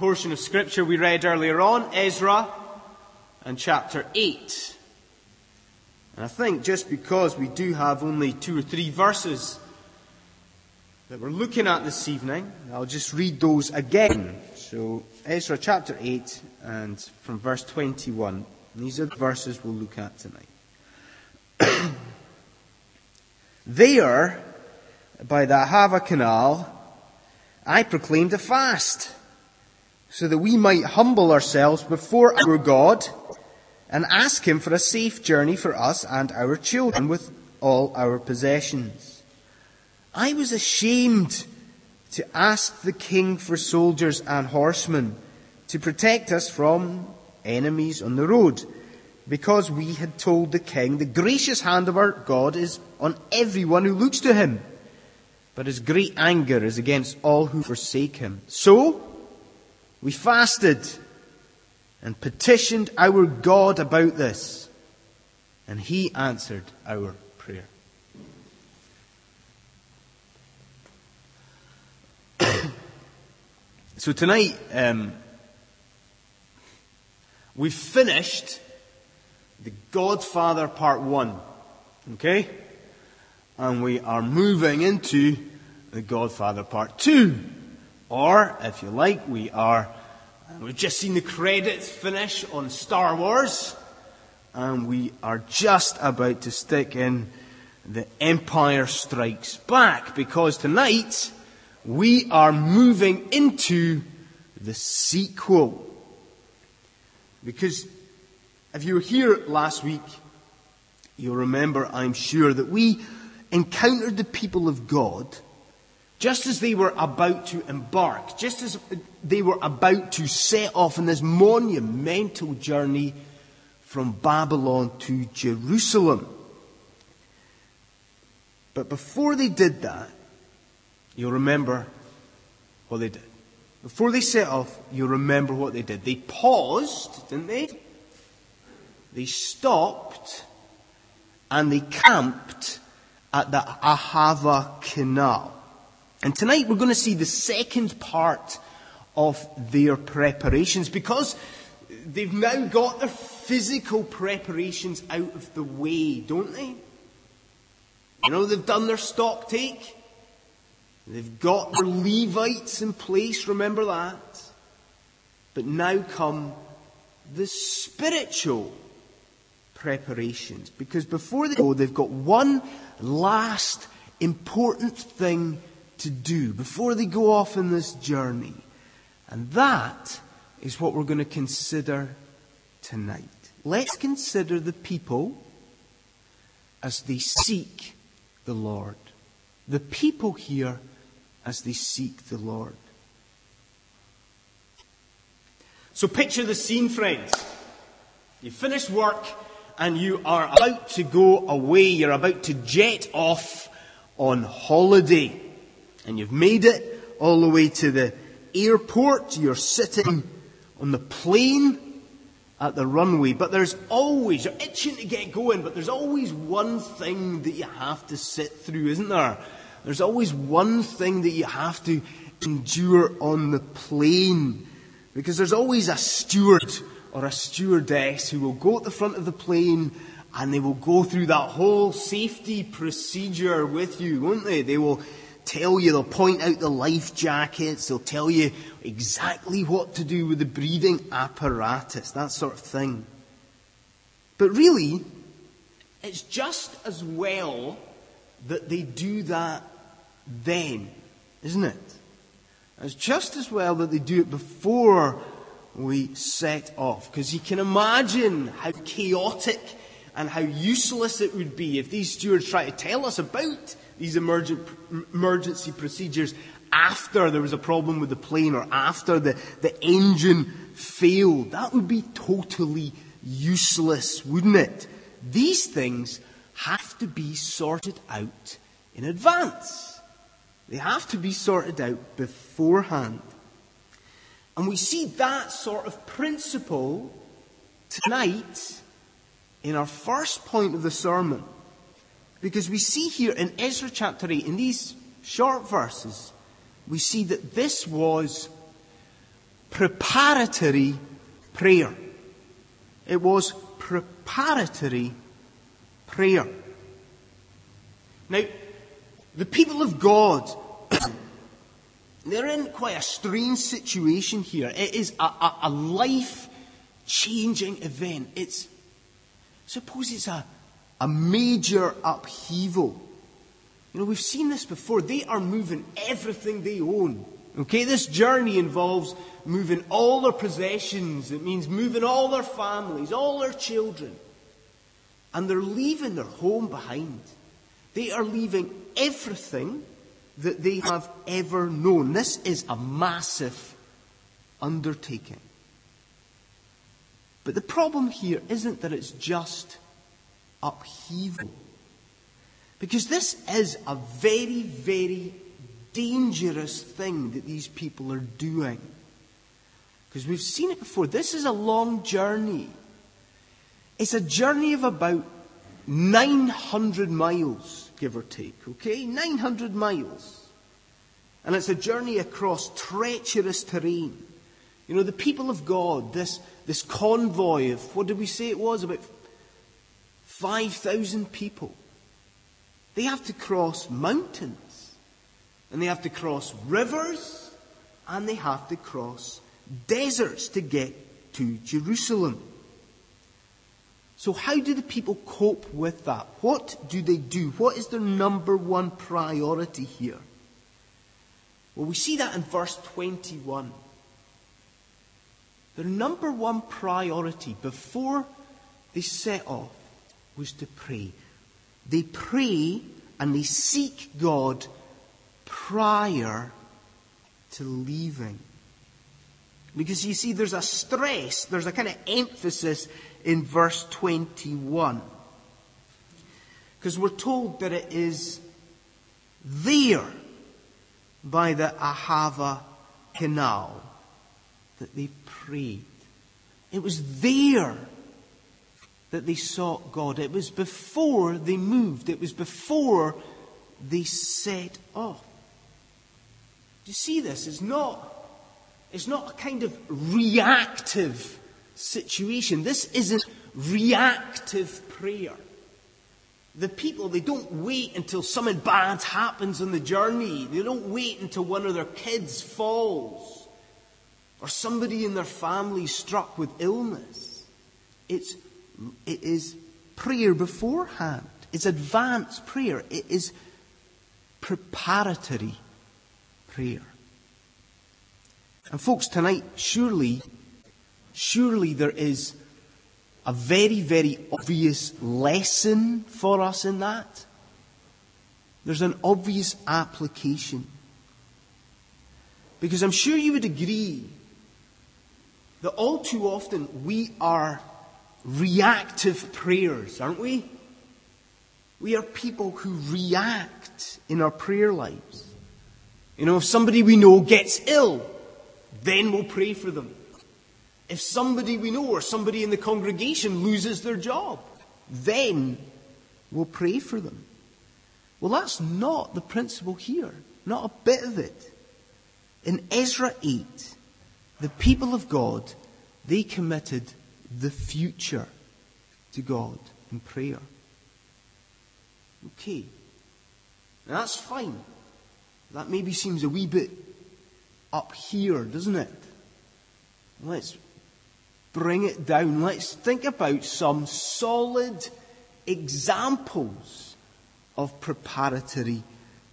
portion of scripture we read earlier on, Ezra and chapter 8. And I think just because we do have only two or three verses that we're looking at this evening, I'll just read those again. So, Ezra chapter 8 and from verse 21. And these are the verses we'll look at tonight. there, by the Ahava canal, I proclaimed a fast so that we might humble ourselves before our God and ask Him for a safe journey for us and our children with all our possessions. I was ashamed to ask the king for soldiers and horsemen to protect us from enemies on the road because we had told the king the gracious hand of our God is on everyone who looks to him, but his great anger is against all who forsake him. So, we fasted and petitioned our God about this, and He answered our prayer. so tonight, um, we've finished the Godfather Part 1. Okay? And we are moving into the Godfather Part 2. Or, if you like, we are, we've just seen the credits finish on Star Wars, and we are just about to stick in The Empire Strikes Back, because tonight we are moving into the sequel. Because if you were here last week, you'll remember, I'm sure, that we encountered the people of God just as they were about to embark, just as they were about to set off on this monumental journey from Babylon to Jerusalem. But before they did that, you'll remember what they did. Before they set off, you'll remember what they did. They paused, didn't they? They stopped and they camped at the Ahava Canal. And tonight we're going to see the second part of their preparations because they've now got their physical preparations out of the way, don't they? You know, they've done their stock take. They've got their Levites in place, remember that. But now come the spiritual preparations. Because before they go, they've got one last important thing to do before they go off in this journey. And that is what we're going to consider tonight. Let's consider the people as they seek the Lord. The people here as they seek the Lord. So picture the scene, friends. You finish work and you are about to go away. You're about to jet off on holiday and you've made it all the way to the airport. You're sitting on the plane at the runway, but there's always, you're itching to get going, but there's always one thing that you have to sit through, isn't there? There's always one thing that you have to endure on the plane. Because there's always a steward or a stewardess who will go at the front of the plane and they will go through that whole safety procedure with you, won't they? They will tell you, they'll point out the life jackets, they'll tell you exactly what to do with the breathing apparatus, that sort of thing. But really, it's just as well that they do that then, isn't it? It's just as well that they do it before we set off. Because you can imagine how chaotic and how useless it would be if these stewards try to tell us about these emergent, emergency procedures after there was a problem with the plane or after the, the engine failed. That would be totally useless, wouldn't it? These things have to be sorted out in advance. They have to be sorted out beforehand. And we see that sort of principle tonight in our first point of the sermon. Because we see here in Ezra chapter 8, in these short verses, we see that this was preparatory prayer. It was preparatory prayer. Now, the people of God, they're in quite a strange situation here. It is a, a, a life changing event. It's, suppose it's a, a major upheaval. You know, we've seen this before. They are moving everything they own. Okay, this journey involves moving all their possessions. It means moving all their families, all their children. And they're leaving their home behind. They are leaving everything that they have ever known. This is a massive undertaking. But the problem here isn't that it's just upheaval. Because this is a very, very dangerous thing that these people are doing. Because we've seen it before. This is a long journey. It's a journey of about 900 miles, give or take, okay? 900 miles. And it's a journey across treacherous terrain. You know, the people of God, this, this convoy of, what did we say it was? About 5,000 people. They have to cross mountains, and they have to cross rivers, and they have to cross deserts to get to Jerusalem. So, how do the people cope with that? What do they do? What is their number one priority here? Well, we see that in verse 21. Their number one priority before they set off was to pray. They pray and they seek God prior to leaving. Because you see, there's a stress, there's a kind of emphasis in verse 21. Because we're told that it is there by the Ahava canal that they prayed. It was there that they sought God. It was before they moved. It was before they set off. Do you see this? It's not, it's not a kind of reactive situation. This isn't reactive prayer. The people, they don't wait until something bad happens on the journey. They don't wait until one of their kids falls or somebody in their family struck with illness. It's it is prayer beforehand. It's advanced prayer. It is preparatory prayer. And folks, tonight, surely, surely there is a very, very obvious lesson for us in that. There's an obvious application. Because I'm sure you would agree that all too often we are reactive prayers, aren't we? We are people who react in our prayer lives. You know, if somebody we know gets ill, then we'll pray for them. If somebody we know or somebody in the congregation loses their job, then we'll pray for them. Well, that's not the principle here. Not a bit of it. In Ezra 8, the people of God, they committed the future to God in prayer. Okay. Now that's fine. That maybe seems a wee bit up here, doesn't it? Let's bring it down. Let's think about some solid examples of preparatory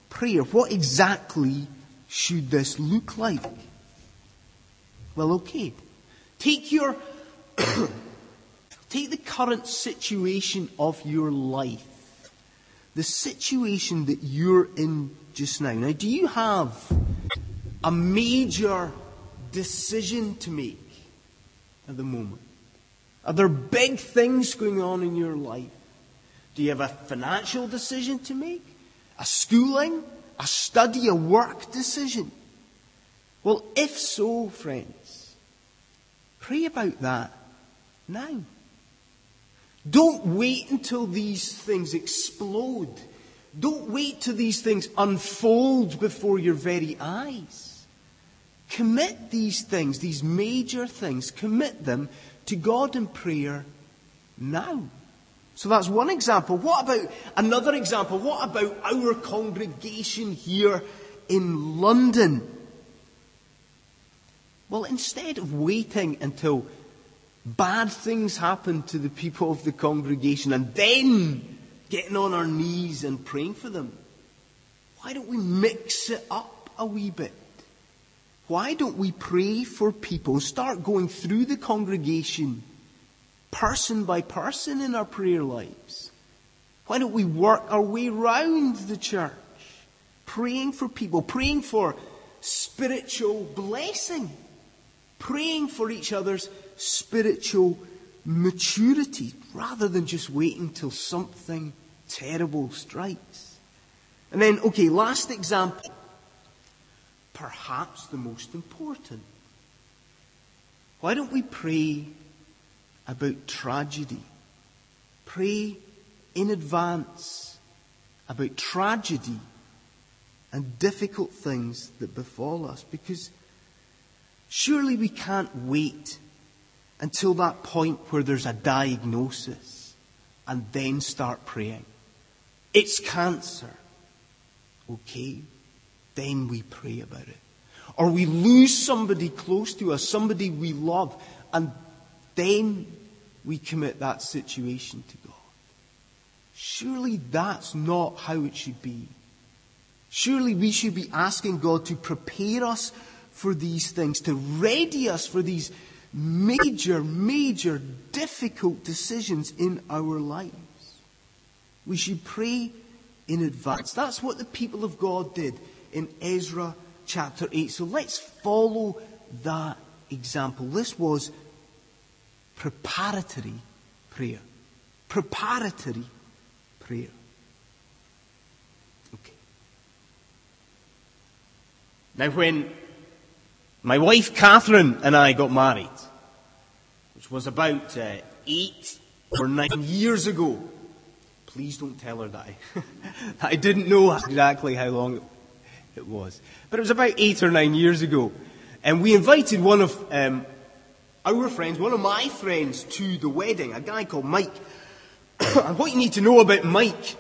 prayer. What exactly should this look like? Well, okay. Take your Take the current situation of your life, the situation that you're in just now. Now, do you have a major decision to make at the moment? Are there big things going on in your life? Do you have a financial decision to make? A schooling? A study? A work decision? Well, if so, friends, pray about that now. Don't wait until these things explode. Don't wait till these things unfold before your very eyes. commit these things, these major things, commit them to God in prayer now. So that's one example. What about another example? What about our congregation here in London? Well, instead of waiting until bad things happen to the people of the congregation and then getting on our knees and praying for them, why don't we mix it up a wee bit? Why don't we pray for people, start going through the congregation, person by person in our prayer lives? Why don't we work our way round the church, praying for people, praying for spiritual blessing, praying for each other's spiritual maturity, rather than just waiting till something terrible strikes. And then, okay, last example perhaps the most important. Why don't we pray about tragedy? Pray in advance about tragedy and difficult things that befall us because surely we can't wait until that point where there's a diagnosis and then start praying. It's cancer. Okay then we pray about it. Or we lose somebody close to us, somebody we love, and then we commit that situation to God. Surely that's not how it should be. Surely we should be asking God to prepare us for these things, to ready us for these major, major, difficult decisions in our lives. We should pray in advance. That's what the people of God did in Ezra chapter 8. So let's follow that example. This was preparatory prayer. Preparatory prayer. Okay. Now, when my wife Catherine and I got married, which was about uh, eight or nine years ago, please don't tell her that I, I didn't know exactly how long it was. But it was about eight or nine years ago. And we invited one of um, our friends, one of my friends, to the wedding, a guy called Mike. and what you need to know about Mike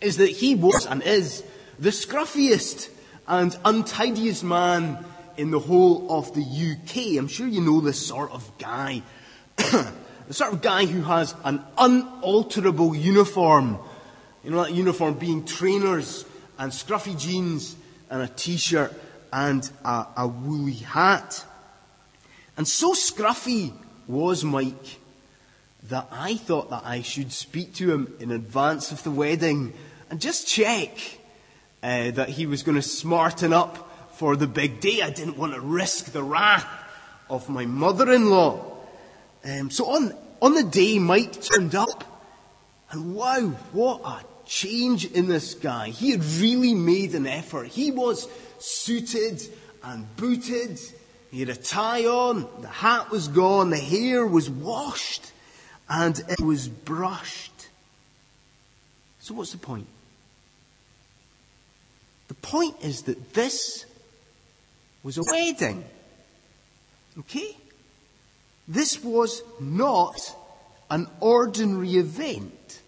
is that he was and is the scruffiest and untidiest man in the whole of the UK. I'm sure you know this sort of guy. the sort of guy who has an unalterable uniform. You know that uniform being trainers and scruffy jeans and a t-shirt and a, a woolly hat. And so scruffy was Mike that I thought that I should speak to him in advance of the wedding and just check uh, that he was going to smarten up for the big day. I didn't want to risk the wrath of my mother-in-law. Um, so on on the day, Mike turned up, and wow, what a change in this guy. He had really made an effort. He was suited and booted. He had a tie on. The hat was gone. The hair was washed and it was brushed. So what's the point? The point is that this was a wedding. Okay? This was not an ordinary event.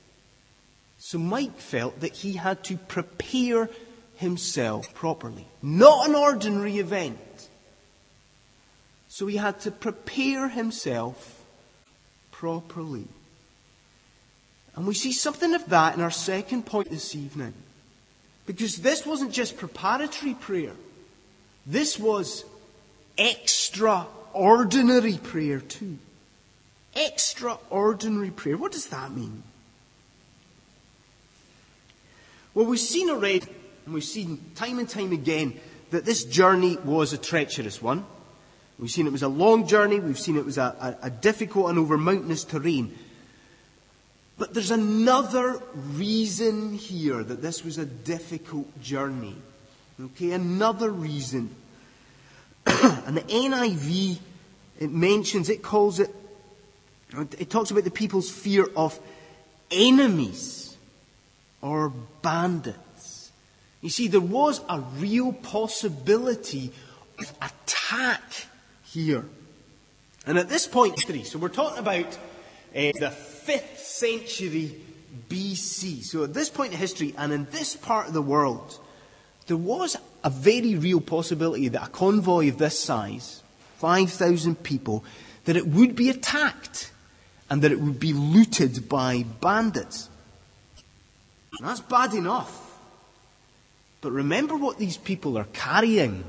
So Mike felt that he had to prepare himself properly. Not an ordinary event. So he had to prepare himself properly. And we see something of that in our second point this evening. Because this wasn't just preparatory prayer. This was extraordinary prayer too. Extraordinary prayer. What does that mean? Well, we've seen already, and we've seen time and time again, that this journey was a treacherous one. We've seen it was a long journey. We've seen it was a, a, a difficult and over mountainous terrain. But there's another reason here that this was a difficult journey. Okay, another reason. and the NIV, it mentions, it calls it, it talks about the people's fear of enemies or bandits. You see, there was a real possibility of attack here. And at this point in history, so we're talking about uh, the 5th century BC. So at this point in history and in this part of the world, there was a very real possibility that a convoy of this size, 5,000 people, that it would be attacked and that it would be looted by bandits. And that's bad enough. But remember what these people are carrying.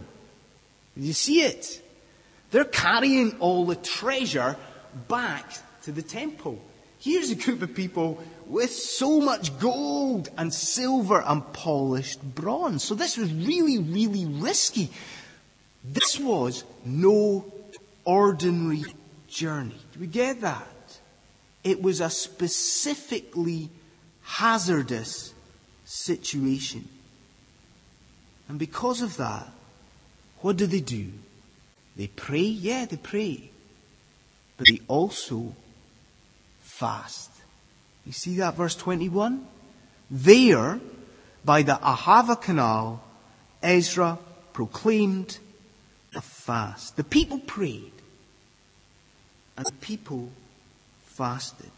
You see it? They're carrying all the treasure back to the temple. Here's a group of people with so much gold and silver and polished bronze. So this was really, really risky. This was no ordinary journey. Do we get that? It was a specifically hazardous situation. And because of that, what do they do? They pray, yeah, they pray. But they also fast. You see that verse 21? There, by the Ahava Canal, Ezra proclaimed a fast. The people prayed and the people fasted.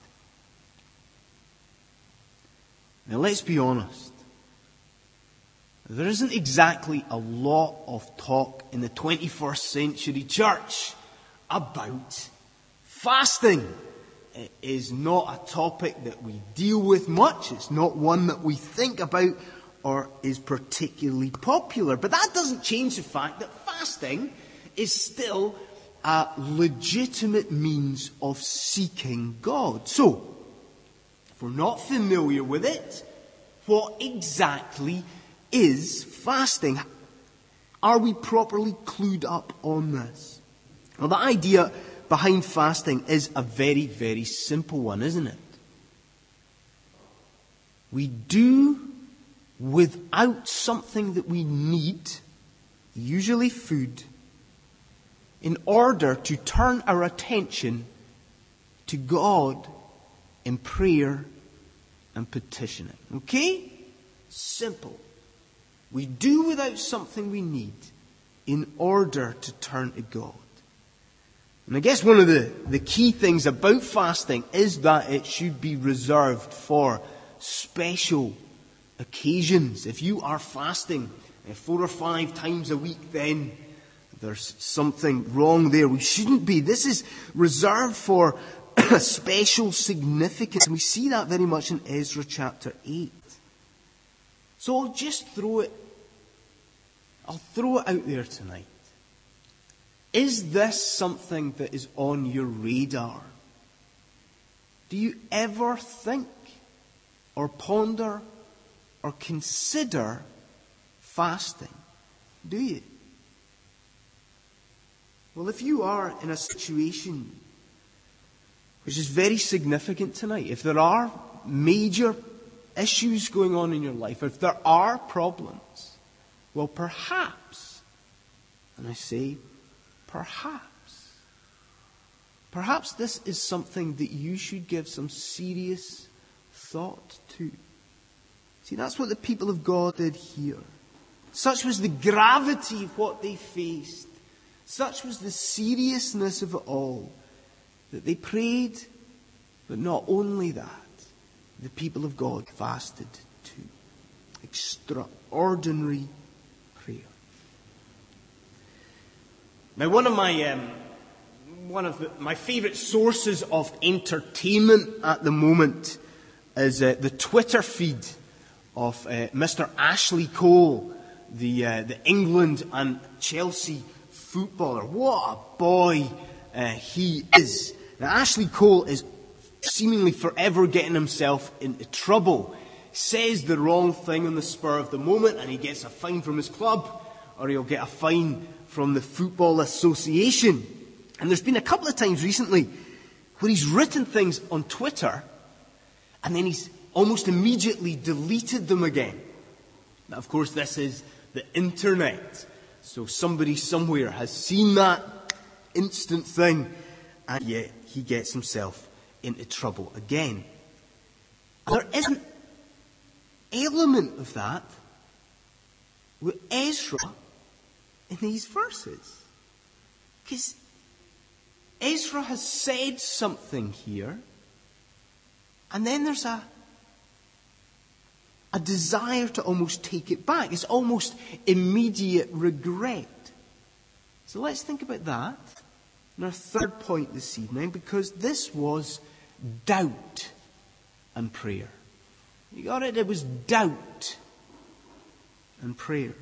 Now let's be honest. There isn't exactly a lot of talk in the 21st century church about fasting. It is not a topic that we deal with much. It's not one that we think about or is particularly popular. But that doesn't change the fact that fasting is still a legitimate means of seeking God. So, if we're not familiar with it, what exactly is fasting? Are we properly clued up on this? Well, the idea behind fasting is a very, very simple one, isn't it? We do without something that we need, usually food, in order to turn our attention to God in prayer and petitioning. Okay? Simple. We do without something we need in order to turn to God. And I guess one of the, the key things about fasting is that it should be reserved for special occasions. If you are fasting eh, four or five times a week, then there's something wrong there. We shouldn't be. This is reserved for special significance. And we see that very much in Ezra chapter 8. So I'll just throw it I'll throw it out there tonight. Is this something that is on your radar? Do you ever think or ponder or consider fasting? Do you? Well, if you are in a situation which is very significant tonight, if there are major issues going on in your life, if there are problems, well, perhaps, and I say perhaps, perhaps this is something that you should give some serious thought to. See, that's what the people of God did here. Such was the gravity of what they faced. Such was the seriousness of it all that they prayed, but not only that, the people of God fasted too. Extraordinary Now, one of my um, one of the, my favourite sources of entertainment at the moment is uh, the Twitter feed of uh, Mr. Ashley Cole, the uh, the England and Chelsea footballer. What a boy uh, he is! Now, Ashley Cole is seemingly forever getting himself into trouble. Says the wrong thing on the spur of the moment, and he gets a fine from his club, or he'll get a fine from the Football Association. And there's been a couple of times recently where he's written things on Twitter and then he's almost immediately deleted them again. Now, of course, this is the internet. So somebody somewhere has seen that instant thing and yet he gets himself into trouble again. There is an element of that with Ezra in these verses. Because Ezra has said something here, and then there's a, a desire to almost take it back. It's almost immediate regret. So let's think about that in our third point this evening, because this was doubt and prayer. You got it? It was doubt and prayer.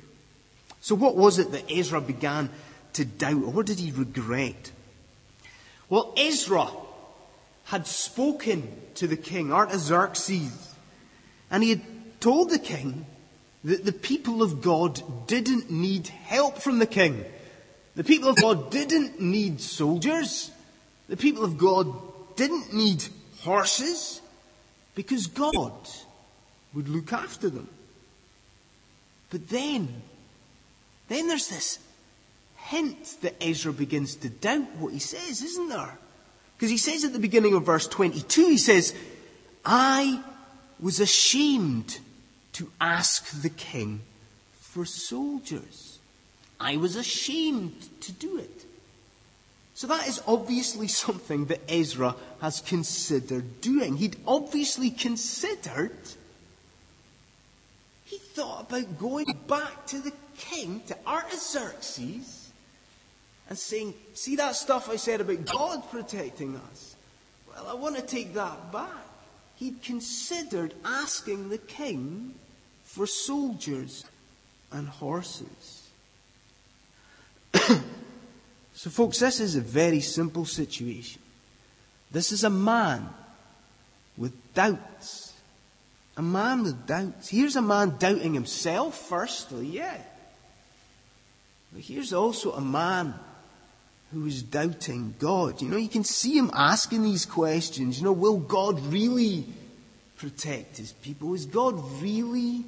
So what was it that Ezra began to doubt, or what did he regret? Well, Ezra had spoken to the king, Artaxerxes, and he had told the king that the people of God didn't need help from the king. The people of God didn't need soldiers. The people of God didn't need horses because God would look after them. But then, then there's this hint that Ezra begins to doubt what he says, isn't there? Because he says at the beginning of verse 22, he says, I was ashamed to ask the king for soldiers. I was ashamed to do it. So that is obviously something that Ezra has considered doing. He'd obviously considered, he thought about going back to the king, to Artaxerxes, and saying, see that stuff I said about God protecting us? Well, I want to take that back. He'd considered asking the king for soldiers and horses. so folks, this is a very simple situation. This is a man with doubts. A man with doubts. Here's a man doubting himself, firstly, yeah. But here's also a man who is doubting God. You know, you can see him asking these questions. You know, will God really protect his people? Is God really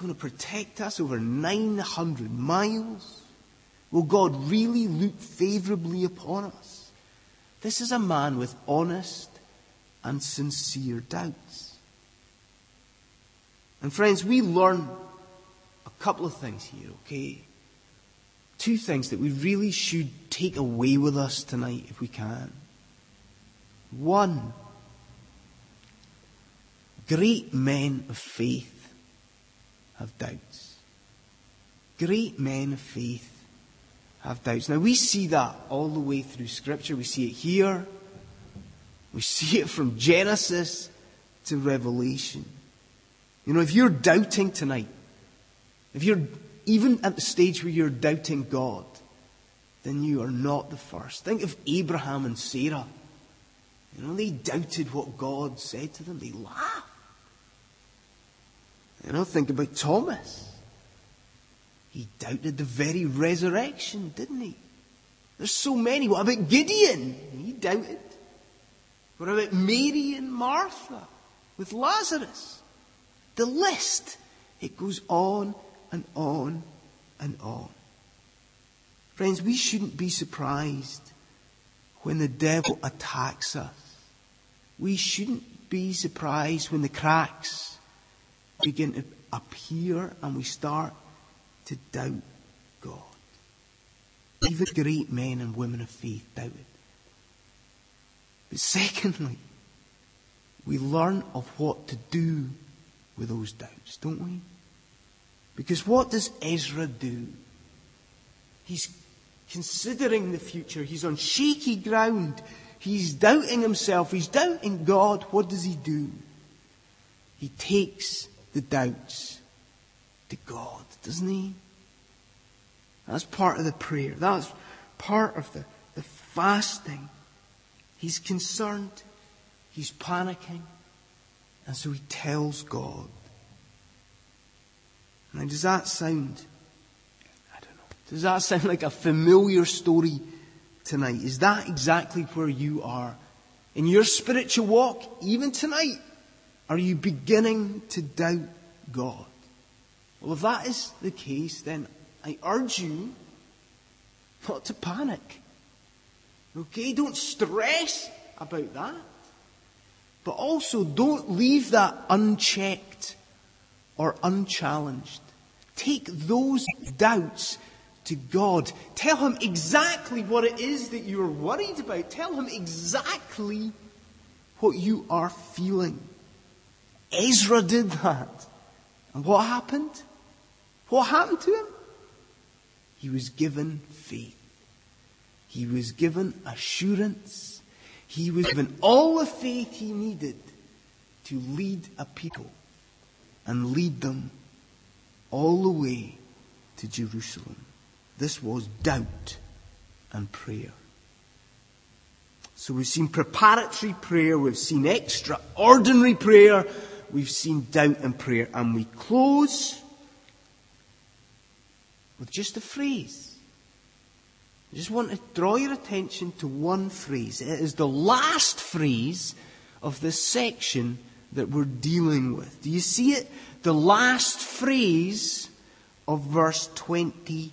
going to protect us over 900 miles? Will God really look favorably upon us? This is a man with honest and sincere doubts. And friends, we learn a couple of things here, okay? Two things that we really should take away with us tonight if we can. One, great men of faith have doubts. Great men of faith have doubts. Now we see that all the way through scripture. We see it here. We see it from Genesis to Revelation. You know, if you're doubting tonight, if you're even at the stage where you're doubting God, then you are not the first. Think of Abraham and Sarah. You know, they doubted what God said to them. They laughed. You know, think about Thomas. He doubted the very resurrection, didn't he? There's so many. What about Gideon? He doubted. What about Mary and Martha with Lazarus? The list, it goes on and on and on. Friends, we shouldn't be surprised when the devil attacks us. We shouldn't be surprised when the cracks begin to appear and we start to doubt God. Even great men and women of faith doubted. But secondly, we learn of what to do with those doubts, don't we? Because what does Ezra do? He's considering the future. He's on shaky ground. He's doubting himself. He's doubting God. What does he do? He takes the doubts to God, doesn't he? That's part of the prayer. That's part of the, the fasting. He's concerned. He's panicking. And so he tells God. Now, does that sound, I don't know, does that sound like a familiar story tonight? Is that exactly where you are? In your spiritual walk, even tonight, are you beginning to doubt God? Well, if that is the case, then I urge you not to panic. Okay? Don't stress about that. But also don't leave that unchecked or unchallenged. Take those doubts to God. Tell him exactly what it is that you are worried about. Tell him exactly what you are feeling. Ezra did that. And what happened? What happened to him? He was given faith. He was given assurance. He was given all the faith he needed to lead a people and lead them all the way to Jerusalem. This was doubt and prayer. So we've seen preparatory prayer, we've seen extraordinary prayer, we've seen doubt and prayer, and we close with just a phrase. I just want to draw your attention to one phrase. It is the last phrase of this section that we're dealing with. Do you see it? The last phrase of verse 23.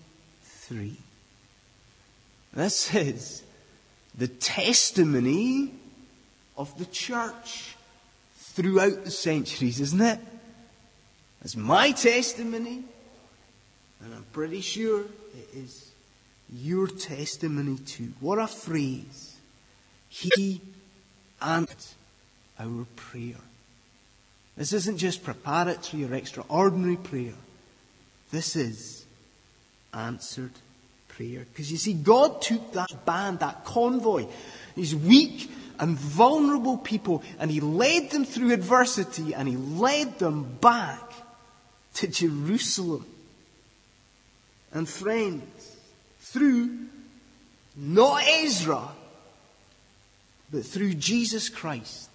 This is the testimony of the church throughout the centuries, isn't it? It's my testimony, and I'm pretty sure it is your testimony too. What a phrase. He answered our prayer. This isn't just preparatory or extraordinary prayer. This is answered prayer. Because you see, God took that band, that convoy, these weak and vulnerable people, and He led them through adversity and He led them back to Jerusalem. And friends, through not Ezra, but through Jesus Christ,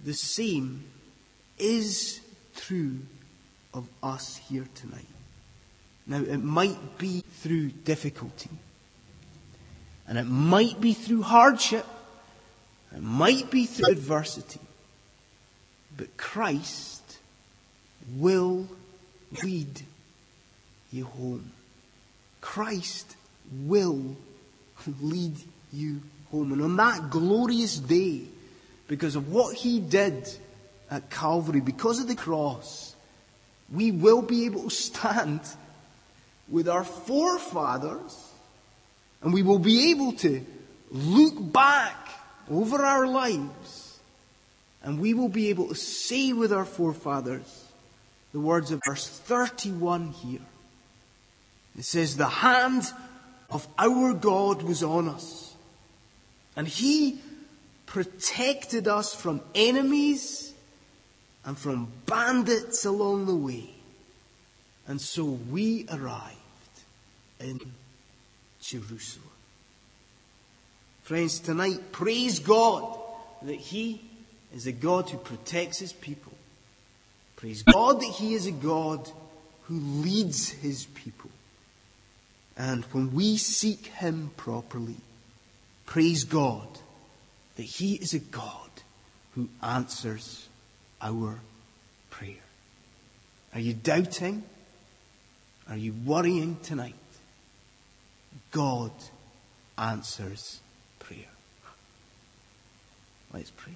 the same is true of us here tonight. Now, it might be through difficulty, and it might be through hardship, it might be through adversity, but Christ will lead you home. Christ will lead you home. And on that glorious day, because of what He did at Calvary, because of the cross, we will be able to stand with our forefathers and we will be able to look back over our lives and we will be able to say with our forefathers the words of verse 31 here. It says, the hand of our God was on us and he protected us from enemies and from bandits along the way. And so we arrived in Jerusalem. Friends, tonight, praise God that He is a God who protects His people. Praise God that He is a God who leads His people. And when we seek Him properly, praise God that He is a God who answers our prayer. Are you doubting? Are you worrying tonight? God answers prayer. Let's pray.